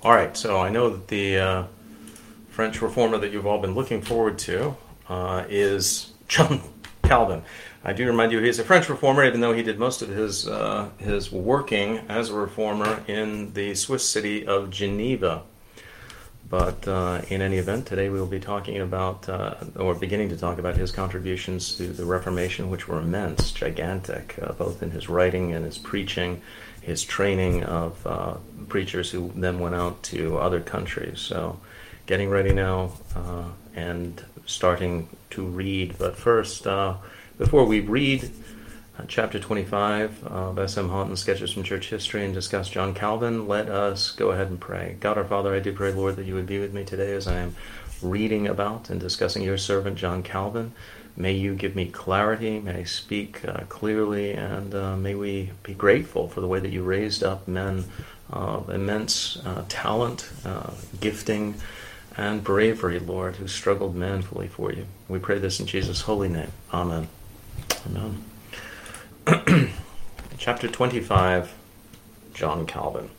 All right, so I know that the uh, French reformer that you've all been looking forward to uh, is John Calvin. I do remind you he's a French reformer, even though he did most of his uh, his working as a reformer in the Swiss city of Geneva. But uh, in any event, today we will be talking about, uh, or beginning to talk about, his contributions to the Reformation, which were immense, gigantic, uh, both in his writing and his preaching, his training of uh, preachers who then went out to other countries. So, getting ready now uh, and starting to read. But first, uh, before we read uh, chapter 25 of S.M. Houghton's Sketches from Church History and discuss John Calvin, let us go ahead and pray. God our Father, I do pray, Lord, that you would be with me today as I am reading about and discussing your servant John Calvin. May you give me clarity, may I speak uh, clearly, and uh, may we be grateful for the way that you raised up men of immense uh, talent, uh, gifting, and bravery, Lord, who struggled manfully for you. We pray this in Jesus' holy name. Amen. Amen. Chapter 25 John Calvin.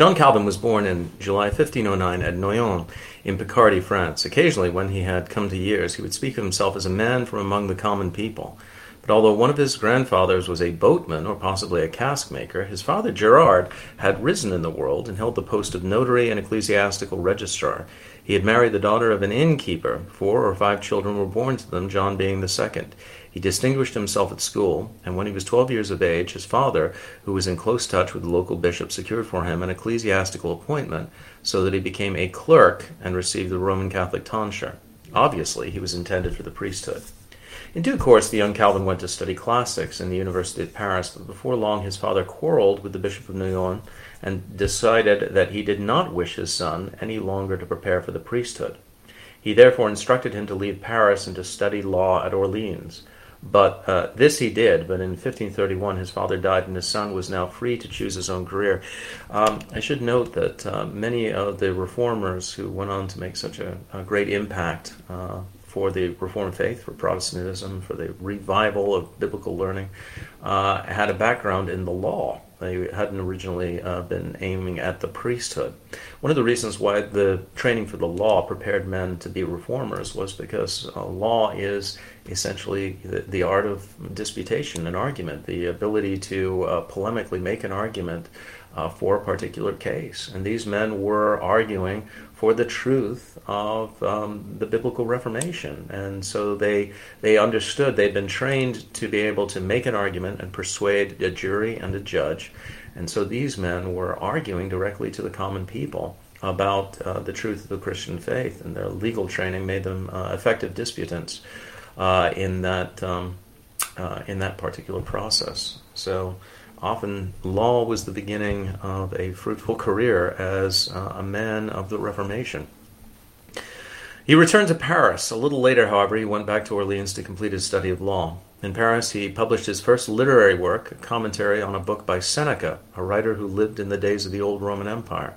John Calvin was born in July 1509 at Noyon in Picardy, France. Occasionally, when he had come to years, he would speak of himself as a man from among the common people. But although one of his grandfathers was a boatman or possibly a cask maker, his father Gerard had risen in the world and held the post of notary and ecclesiastical registrar. He had married the daughter of an innkeeper. Four or five children were born to them, John being the second. He distinguished himself at school, and when he was 12 years of age, his father, who was in close touch with the local bishop, secured for him an ecclesiastical appointment so that he became a clerk and received the Roman Catholic tonsure. Obviously, he was intended for the priesthood. In due course, the young Calvin went to study classics in the University of Paris, but before long his father quarreled with the Bishop of Noyon and decided that he did not wish his son any longer to prepare for the priesthood. He therefore instructed him to leave Paris and to study law at Orleans. But uh, this he did. But in 1531, his father died, and his son was now free to choose his own career. Um, I should note that uh, many of the reformers who went on to make such a, a great impact uh, for the Reformed faith, for Protestantism, for the revival of biblical learning, uh, had a background in the law. They hadn't originally uh, been aiming at the priesthood. One of the reasons why the training for the law prepared men to be reformers was because uh, law is essentially the, the, art of disputation and argument, the ability to uh, polemically make an argument uh, for a particular case. And these men were arguing for the truth of um, the biblical Reformation. And so they, they understood, they'd been trained to be able to make an argument and persuade a jury and a judge. And so these men were arguing directly to the common people about uh, the truth of the Christian faith, and their legal training made them uh, effective disputants uh, in that um, uh, in that particular process. So often law was the beginning of a fruitful career as uh, a man of the Reformation. He returned to Paris. A little later, however, he went back to Orleans to complete his study of law. In Paris, he published his first literary work, a commentary on a book by Seneca, a writer who lived in the days of the old Roman Empire.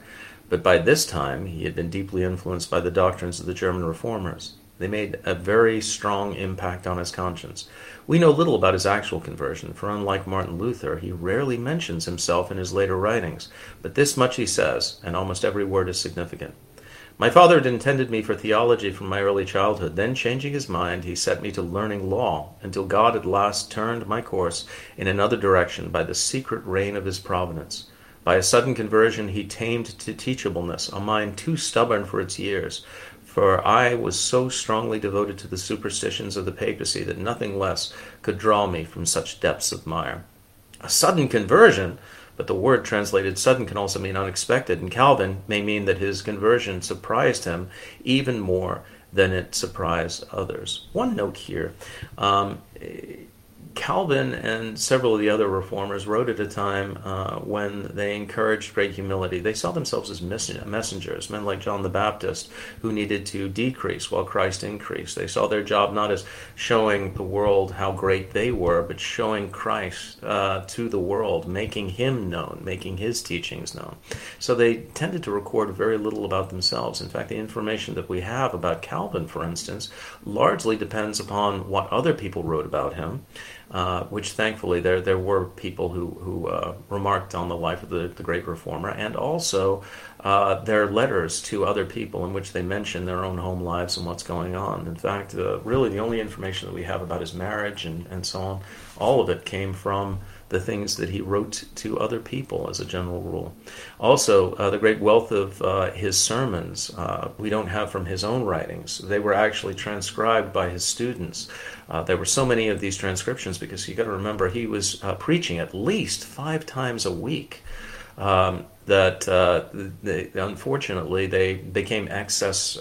But by this time, he had been deeply influenced by the doctrines of the German reformers. They made a very strong impact on his conscience. We know little about his actual conversion, for unlike Martin Luther, he rarely mentions himself in his later writings, but this much he says, and almost every word is significant. My father had intended me for theology from my early childhood. Then, changing his mind, he set me to learning law, until God at last turned my course in another direction by the secret reign of his providence. By a sudden conversion, he tamed to teachableness a mind too stubborn for its years, for I was so strongly devoted to the superstitions of the papacy that nothing less could draw me from such depths of mire. A sudden conversion, but the word translated sudden can also mean unexpected, and Calvin may mean that his conversion surprised him even more than it surprised others. One note here. Um, Calvin and several of the other reformers wrote at a time uh, when they encouraged great humility. They saw themselves as messengers, men like John the Baptist, who needed to decrease while Christ increased. They saw their job not as showing the world how great they were, but showing Christ uh, to the world, making him known, making his teachings known. So they tended to record very little about themselves. In fact, the information that we have about Calvin, for instance, largely depends upon what other people wrote about him uh, which thankfully there there were people who who uh, remarked on the life of the, the great reformer, and also uh, their letters to other people in which they mention their own home lives and what's going on. In fact, uh, really the only information that we have about his marriage and, and so on, all of it came from the things that he wrote to other people as a general rule. Also, uh, the great wealth of uh, his sermons uh, we don't have from his own writings. They were actually transcribed by his students. Uh, there were so many of these transcriptions because you got to remember he was uh, preaching at least five times a week. Um, that they, unfortunately they became excess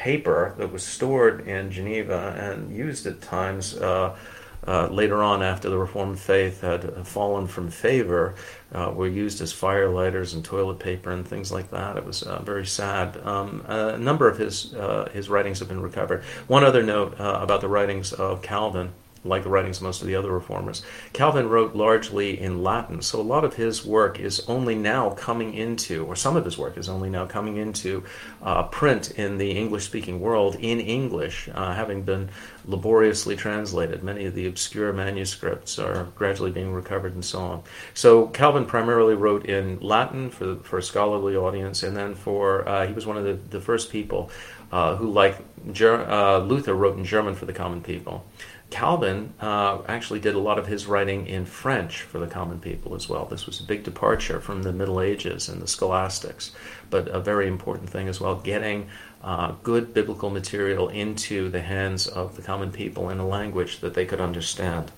paper that was stored in Geneva and used at times uh, later on, after the Reformed faith had fallen from favor, uh, were used as firelighters and toilet paper and things like that. It was uh, very sad. Um, a number of his uh, his writings have been recovered. One other note uh, about the writings of Calvin like the writings of most of the other reformers. Calvin wrote largely in Latin, so a lot of his work is only now coming into, or some of his work is only now coming into uh, print in the English speaking world in English, uh, having been laboriously translated. Many of the obscure manuscripts are gradually being recovered and so on. So Calvin primarily wrote in Latin for, for a scholarly audience, and then for, uh, he was one of the, the first people uh, who, like Ger- uh, Luther, wrote in German for the common people. Calvin uh, actually did a lot of his writing in French for the common people as well. This was a big departure from the Middle Ages and the scholastics, but a very important thing as well, getting uh, good biblical material into the hands of the common people in a language that they could understand.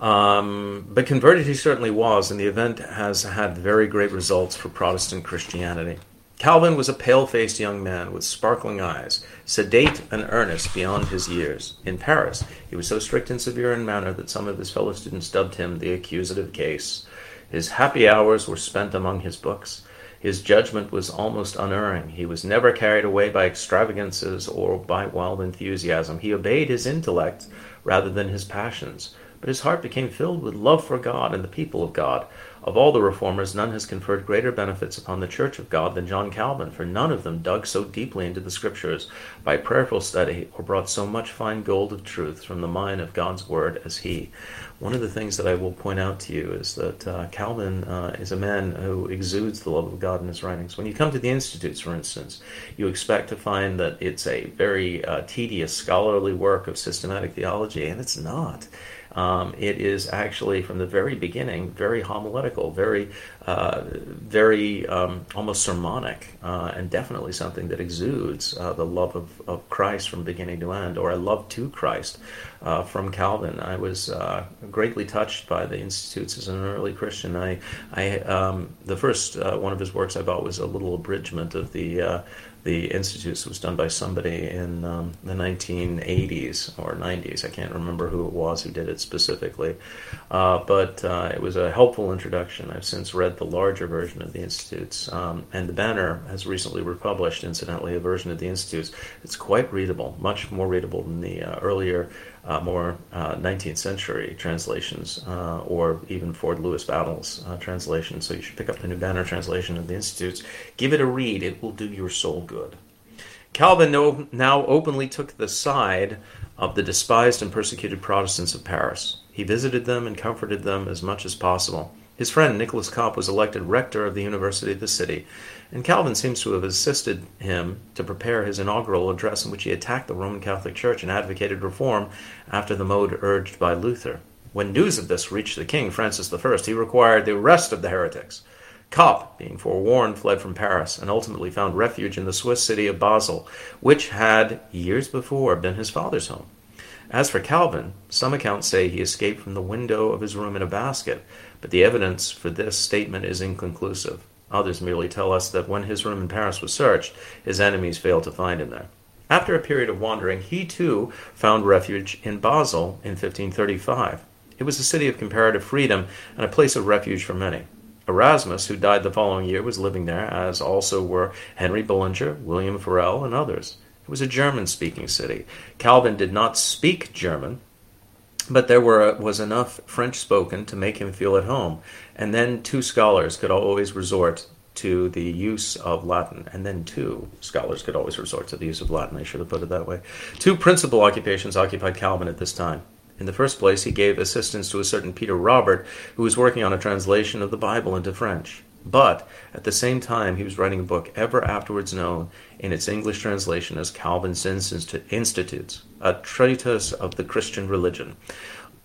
Um, but converted he certainly was, and the event has had very great results for Protestant Christianity. Calvin was a pale faced young man with sparkling eyes, sedate and earnest beyond his years. In Paris, he was so strict and severe in manner that some of his fellow students dubbed him the accusative case. His happy hours were spent among his books. His judgment was almost unerring. He was never carried away by extravagances or by wild enthusiasm. He obeyed his intellect rather than his passions, but his heart became filled with love for God and the people of God. Of all the reformers, none has conferred greater benefits upon the Church of God than John Calvin, for none of them dug so deeply into the Scriptures by prayerful study or brought so much fine gold of truth from the mine of God's Word as he. One of the things that I will point out to you is that uh, Calvin uh, is a man who exudes the love of God in his writings. When you come to the Institutes, for instance, you expect to find that it's a very uh, tedious scholarly work of systematic theology, and it's not. Um, it is actually from the very beginning very homiletical, very, uh, very um, almost sermonic, uh, and definitely something that exudes uh, the love of, of Christ from beginning to end, or a love to Christ uh, from Calvin. I was uh, greatly touched by the Institutes as an early Christian. I, I um, the first uh, one of his works I bought was a little abridgment of the the Institutes was done by somebody in um, the 1980s or 90s. I can't remember who it was who did it specifically, uh, but uh, it was a helpful introduction. I've since read the larger version of the Institutes, um, and the Banner has recently republished, incidentally, a version of the Institutes. It's quite readable, much more readable than the uh, earlier uh, more uh, 19th century translations, uh, or even Ford Lewis Battles uh, translation. So you should pick up the New Banner translation of the Institutes. Give it a read, it will do your soul good. Calvin no, now openly took the side of the despised and persecuted Protestants of Paris. He visited them and comforted them as much as possible. His friend Nicholas Cop was elected rector of the University of the city, and Calvin seems to have assisted him to prepare his inaugural address in which he attacked the Roman Catholic Church and advocated reform after the mode urged by Luther. When news of this reached the king, Francis I, he required the arrest of the heretics. Cop, being forewarned, fled from Paris and ultimately found refuge in the Swiss city of Basel, which had, years before, been his father's home. As for Calvin, some accounts say he escaped from the window of his room in a basket, but the evidence for this statement is inconclusive. Others merely tell us that when his room in Paris was searched, his enemies failed to find him there. After a period of wandering, he too found refuge in Basel in 1535. It was a city of comparative freedom and a place of refuge for many. Erasmus, who died the following year, was living there, as also were Henry Bullinger, William Farel, and others. It was a German speaking city. Calvin did not speak German, but there were, uh, was enough French spoken to make him feel at home. And then two scholars could always resort to the use of Latin, and then two scholars could always resort to the use of Latin. I should have put it that way. Two principal occupations occupied Calvin at this time In the first place, he gave assistance to a certain Peter Robert, who was working on a translation of the Bible into French. But at the same time, he was writing a book ever afterwards known in its English translation as Calvin's Institutes, a treatise of the Christian religion,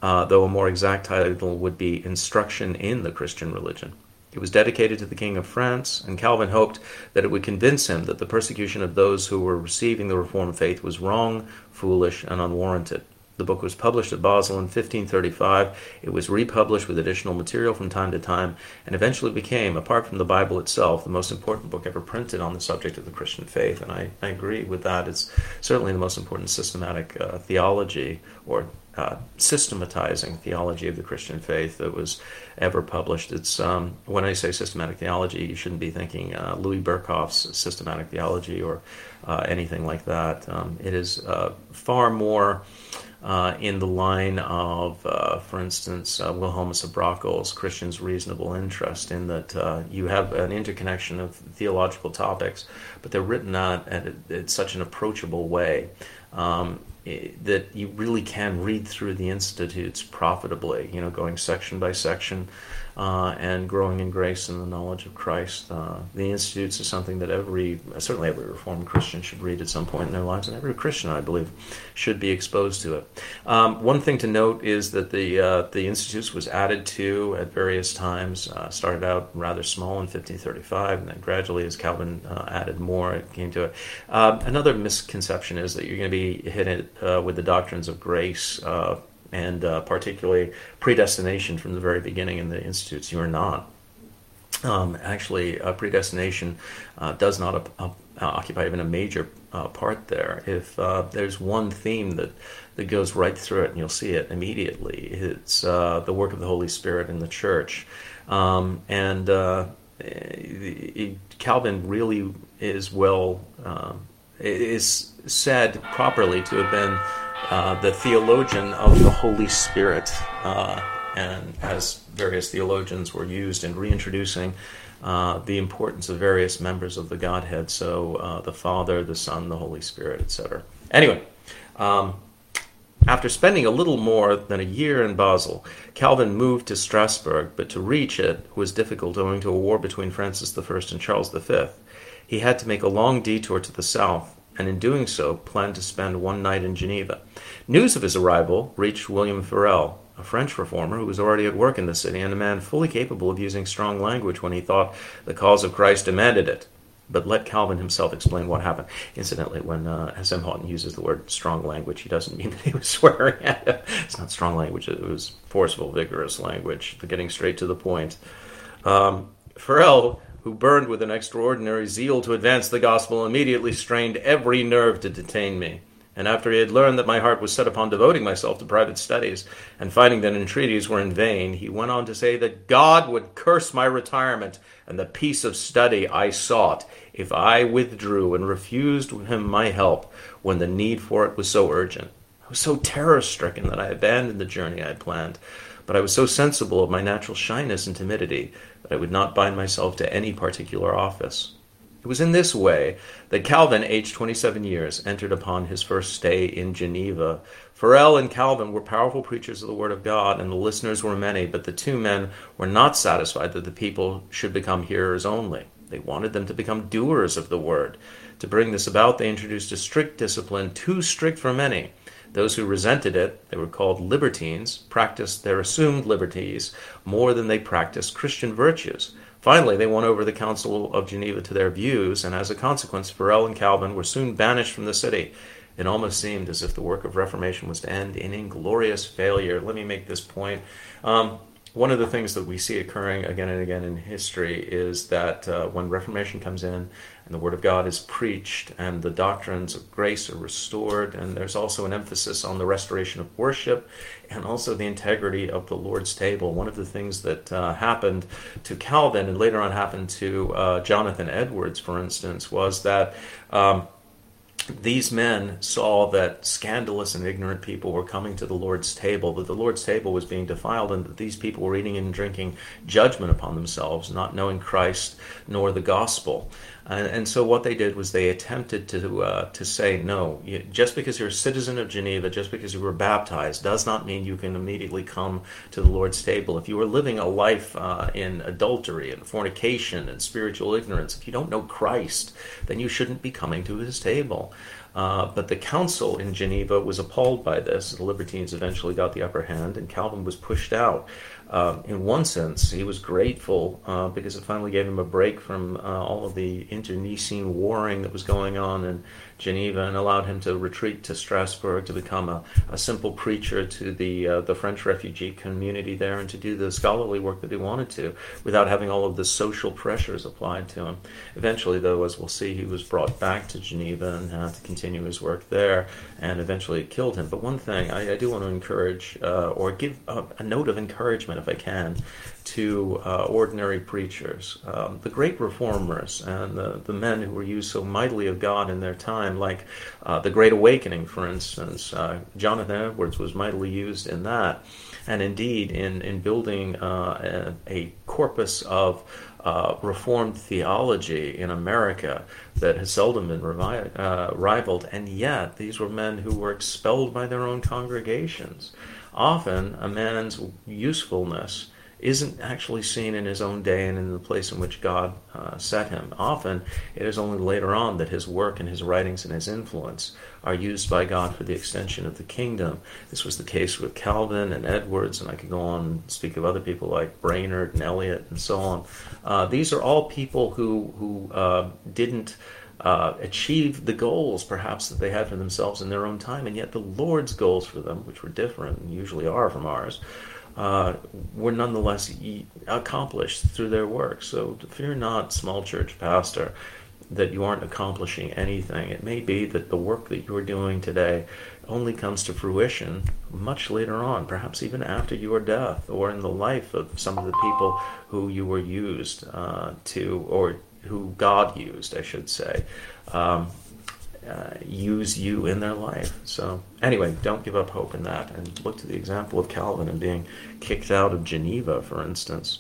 uh, though a more exact title would be Instruction in the Christian Religion. It was dedicated to the King of France, and Calvin hoped that it would convince him that the persecution of those who were receiving the Reformed faith was wrong, foolish, and unwarranted. The book was published at Basel in 1535. It was republished with additional material from time to time, and eventually became, apart from the Bible itself, the most important book ever printed on the subject of the Christian faith. And I, I agree with that. It's certainly the most important systematic uh, theology or uh, systematizing theology of the Christian faith that was ever published. It's um, when I say systematic theology, you shouldn't be thinking uh, Louis Berkhof's systematic theology or uh, anything like that. Um, it is uh, far more uh, in the line of, uh, for instance, uh, Wilhelmus of Brakel's Christian's Reasonable Interest, in that uh, you have an interconnection of theological topics, but they're written out at, at such an approachable way. Um, that you really can read through the institutes profitably, you know, going section by section, uh, and growing in grace and the knowledge of Christ. Uh, the Institutes is something that every, certainly every Reformed Christian should read at some point in their lives, and every Christian, I believe, should be exposed to it. Um, one thing to note is that the uh, the Institutes was added to at various times. Uh, started out rather small in 1535, and then gradually, as Calvin uh, added more, it came to it. Um, another misconception is that you're going to be hit uh, with the doctrines of grace and uh, particularly predestination from the very beginning in the institutes. You are not. Um, actually, uh, predestination uh, does not occupy even a major uh, part there. If uh, there's one theme that, that goes right through it, and you'll see it immediately, it's uh, the work of the Holy Spirit in the church. Um, and it, Calvin really is well, um, is said properly to have been uh, the theologian of the Holy Spirit, uh, and as various theologians were used in reintroducing uh, the importance of various members of the Godhead, so uh, the Father, the Son, the Holy Spirit, etc. Anyway, um, after spending a little more than a year in Basel, Calvin moved to Strasbourg, but to reach it was difficult owing to a war between Francis I and Charles V. He had to make a long detour to the south, and in doing so planned to spend one night in Geneva. News of his arrival reached William Farel, a French reformer who was already at work in the city and a man fully capable of using strong language when he thought the cause of Christ demanded it. But let Calvin himself explain what happened. Incidentally, when uh, S.M. Houghton uses the word strong language, he doesn't mean that he was swearing at it. It's not strong language, it was forceful, vigorous language, getting straight to the point. Um, Farel who burned with an extraordinary zeal to advance the gospel, immediately strained every nerve to detain me. And after he had learned that my heart was set upon devoting myself to private studies, and finding that entreaties were in vain, he went on to say that God would curse my retirement and the peace of study I sought if I withdrew and refused him my help when the need for it was so urgent. Was so terror stricken that I abandoned the journey I had planned, but I was so sensible of my natural shyness and timidity that I would not bind myself to any particular office. It was in this way that Calvin, aged 27 years, entered upon his first stay in Geneva. Farel and Calvin were powerful preachers of the Word of God, and the listeners were many, but the two men were not satisfied that the people should become hearers only. They wanted them to become doers of the Word. To bring this about, they introduced a strict discipline, too strict for many those who resented it, they were called libertines, practiced their assumed liberties more than they practiced Christian virtues. Finally, they won over the Council of Geneva to their views, and as a consequence, Farel and Calvin were soon banished from the city. It almost seemed as if the work of Reformation was to end in inglorious failure. Let me make this point. Um, one of the things that we see occurring again and again in history is that uh, when Reformation comes in, and the Word of God is preached, and the doctrines of grace are restored, and there's also an emphasis on the restoration of worship and also the integrity of the Lord's table. One of the things that uh, happened to Calvin and later on happened to uh, Jonathan Edwards, for instance, was that. Um, these men saw that scandalous and ignorant people were coming to the Lord's table, that the Lord's table was being defiled, and that these people were eating and drinking judgment upon themselves, not knowing Christ nor the gospel. And, and so what they did was they attempted to uh, to say no. You, just because you're a citizen of Geneva, just because you were baptized, does not mean you can immediately come to the Lord's table. If you are living a life uh, in adultery and fornication and spiritual ignorance, if you don't know Christ, then you shouldn't be coming to His table. Uh, but the council in Geneva was appalled by this. The libertines eventually got the upper hand, and Calvin was pushed out. Uh, in one sense, he was grateful uh, because it finally gave him a break from uh, all of the internecine warring that was going on and Geneva and allowed him to retreat to Strasbourg to become a, a simple preacher to the uh, the French refugee community there and to do the scholarly work that he wanted to without having all of the social pressures applied to him. Eventually, though, as we'll see, he was brought back to Geneva and had to continue his work there, and eventually it killed him. But one thing I, I do want to encourage uh, or give a, a note of encouragement, if I can, to uh, ordinary preachers. Um, the great reformers and the, the men who were used so mightily of God in their time, like uh, the Great Awakening, for instance, uh, Jonathan Edwards was mightily used in that. And indeed, in, in building uh, a, a, corpus of uh, Reformed theology in America that has seldom been revi- uh, rivaled, and yet these were men who were expelled by their own congregations. Often, a man's usefulness isn't actually seen in his own day and in the place in which God uh, set him. Often, it is only later on that his work and his writings and his influence are used by God for the extension of the kingdom. This was the case with Calvin and Edwards, and I could go on and speak of other people like Brainerd and Eliot and so on. Uh, these are all people who who uh, didn't. Uh, achieve the goals perhaps that they had for themselves in their own time, and yet the Lord's goals for them, which were different and usually are from ours, uh, were nonetheless accomplished through their work. So fear not, small church pastor, that you aren't accomplishing anything. It may be that the work that you're doing today only comes to fruition much later on, perhaps even after your death or in the life of some of the people who you were used uh, to, or who God used, I should say. Um, uh, use you in their life. So, anyway, don't give up hope in that. And look to the example of Calvin and being kicked out of Geneva, for instance.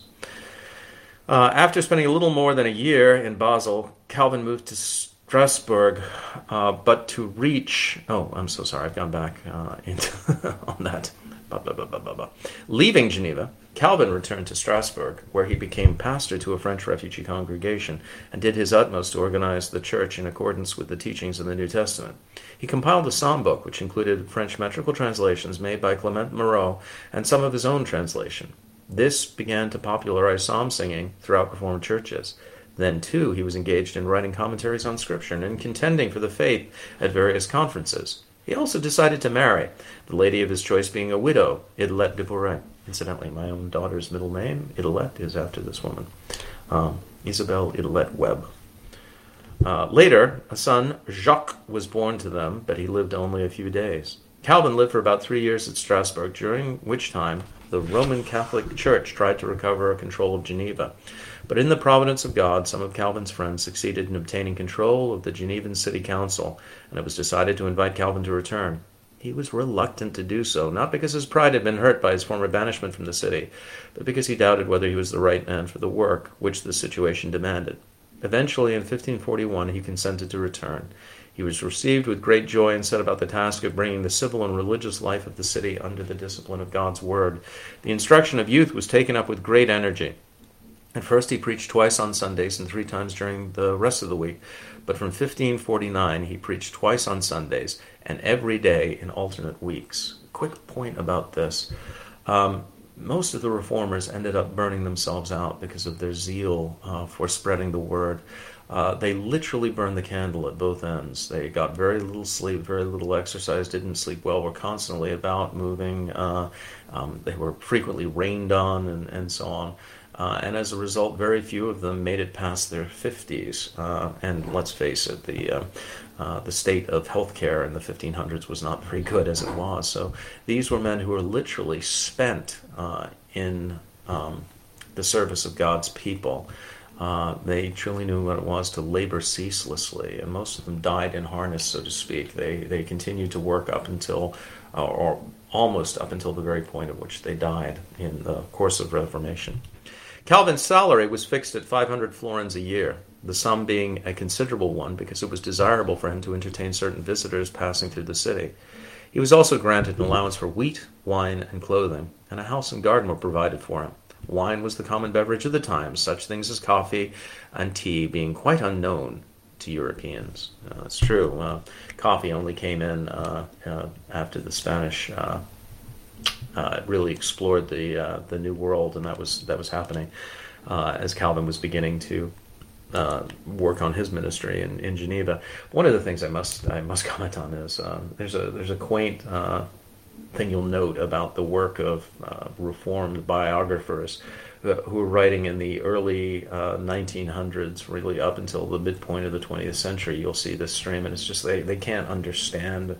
Uh, after spending a little more than a year in Basel, Calvin moved to Strasbourg, uh, but to reach. Oh, I'm so sorry, I've gone back uh, into on that. Blah, blah, blah, Leaving Geneva, Calvin returned to Strasbourg, where he became pastor to a French refugee congregation and did his utmost to organize the church in accordance with the teachings of the New Testament. He compiled a psalm book, which included French metrical translations made by Clement Marot and some of his own translation. This began to popularize psalm singing throughout Reformed churches. Then, too, he was engaged in writing commentaries on Scripture and contending for the faith at various conferences. He also decided to marry, the lady of his choice being a widow, Idelette de Bourret. Incidentally, my own daughter's middle name, Idelette, is after this woman, um, Isabel Idelette Webb. Uh, later, a son, Jacques, was born to them, but he lived only a few days. Calvin lived for about three years at Strasbourg, during which time the Roman Catholic Church tried to recover control of Geneva. But in the providence of God, some of Calvin's friends succeeded in obtaining control of the Genevan City Council, and it was decided to invite Calvin to return. He was reluctant to do so, not because his pride had been hurt by his former banishment from the city, but because he doubted whether he was the right man for the work which the situation demanded. Eventually, in 1541, he consented to return. He was received with great joy and set about the task of bringing the civil and religious life of the city under the discipline of God's word. The instruction of youth was taken up with great energy. At first, he preached twice on Sundays and three times during the rest of the week. But from 1549, he preached twice on Sundays and every day in alternate weeks. Quick point about this. Um, most of the reformers ended up burning themselves out because of their zeal uh, for spreading the word. Uh, they literally burned the candle at both ends. They got very little sleep, very little exercise, didn't sleep well, were constantly about, moving. Uh, um, they were frequently rained on, and, and so on. Uh, and as a result, very few of them made it past their 50s. Uh, and let's face it, the uh, uh, the state of healthcare in the 1500s was not very good as it was. So these were men who were literally spent uh, in um, the service of God's people. Uh, they truly knew what it was to labor ceaselessly, and most of them died in harness, so to speak. They they continued to work up until, or almost up until the very point at which they died in the course of Reformation. Calvin's salary was fixed at 500 florins a year, the sum being a considerable one because it was desirable for him to entertain certain visitors passing through the city. He was also granted an allowance for wheat, wine, and clothing, and a house and garden were provided for him. Wine was the common beverage of the time, such things as coffee and tea being quite unknown to Europeans. Uh, it's true. Uh, coffee only came in uh, uh after the Spanish uh, uh, really explored the uh, the New World, and that was that was happening uh, as Calvin was beginning to uh, work on his ministry in, in Geneva. One of the things I must I must comment on is uh, there's a there's a quaint uh, thing you'll note about the work of Reformed biographers who were writing in the early 1900s, really up until the midpoint of the 20th century. You'll see this stream, and it's just they they can't understand.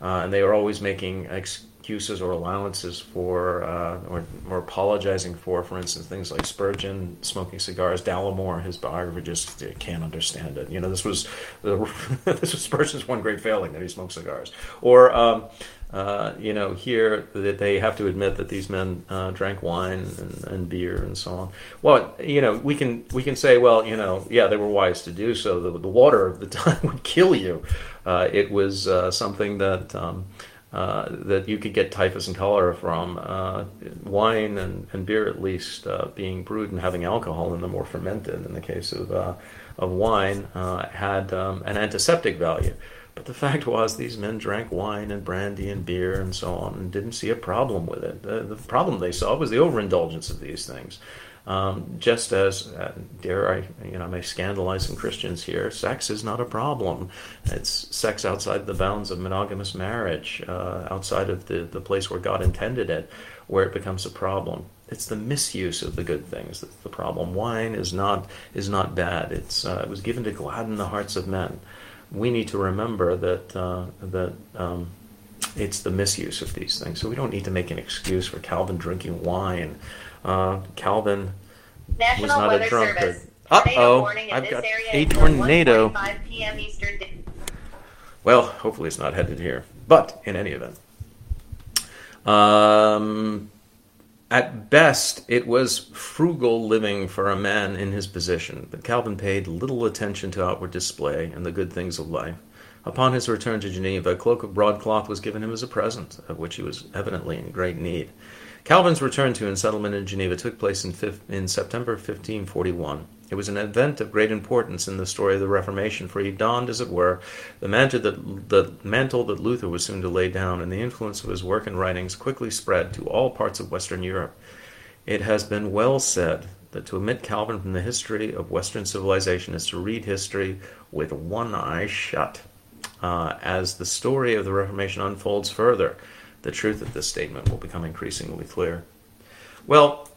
and they are always making ex- excuses or allowances for, uh, or, or apologizing for, for instance, things like Spurgeon smoking cigars. Dallimore, his biographer, just can't understand it. You know, this was this was Spurgeon's one great failing that he smoked cigars. Or um, uh, you know, here that they have to admit that these men uh, drank wine and, and, beer and so on. Well, you know, we can we can say, well, you know, yeah, they were wise to do so. The, the water of the time would kill you. Uh, it was uh, something that. Um, uh, that you could get typhus and cholera from. Uh, wine and, and, beer, at least, uh, being brewed and having alcohol in them or fermented, in the case of, uh, of wine, uh, had um, an antiseptic value. But the fact was, these men drank wine and brandy and beer and so on and didn't see a problem with it. The, the problem they saw was the overindulgence of these things. Um, just as, uh, dare I, you know, I may scandalize some Christians here, sex is not a problem. It's sex outside the bounds of monogamous marriage, uh, outside of the, the place where God intended it, where it becomes a problem. It's the misuse of the good things that's the problem. Wine is not is not bad. It's uh, it was given to gladden the hearts of men. We need to remember that uh, that. Um, it's the misuse of these things. So we don't need to make an excuse for Calvin drinking wine uh, Calvin National was not Weather a drunkard. Uh oh, I've got a tornado. Well, hopefully it's not headed here. But in any event, um, at best, it was frugal living for a man in his position, but Calvin paid little attention to outward display and the good things of life. Upon his return to Geneva, a cloak of broadcloth was given him as a present, of which he was evidently in great need. Calvin's return to and settlement in Geneva took place in, in, September 1541. It was an event of great importance in the story of the Reformation, for he donned, as it were, the mantle that, the mantle that Luther was soon to lay down, and the influence of his work and writings quickly spread to all parts of Western Europe. It has been well said that to omit Calvin from the history of Western civilization is to read history with one eye shut. Uh, as the story of the Reformation unfolds further, the truth of this statement will become increasingly clear. Well,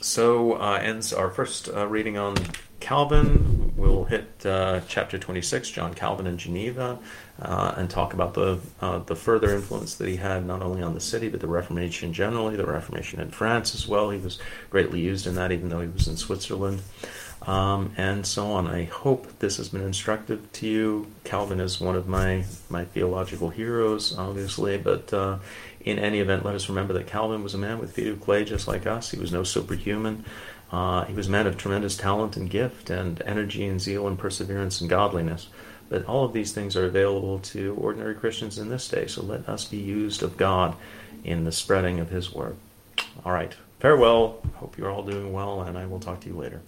so uh, ends our first uh, reading on Calvin. We'll hit uh, chapter 26, John Calvin in Geneva, uh, and talk about the uh, the further influence that he had not only on the city but the Reformation generally, the Reformation in France as well. He was greatly used in that, even though he was in Switzerland um, and so on. I hope this has been instructive to you. Calvin is one of my, my theological heroes, obviously, but uh, in any event, let us remember that Calvin was a man with feet of clay just like us. He was no superhuman. Uh, he was a man of tremendous talent and gift, and energy and zeal and perseverance and godliness. But all of these things are available to ordinary Christians in this day, so let us be used of God in the spreading of His word. All right. Farewell. Hope you're all doing well, and I will talk to you later.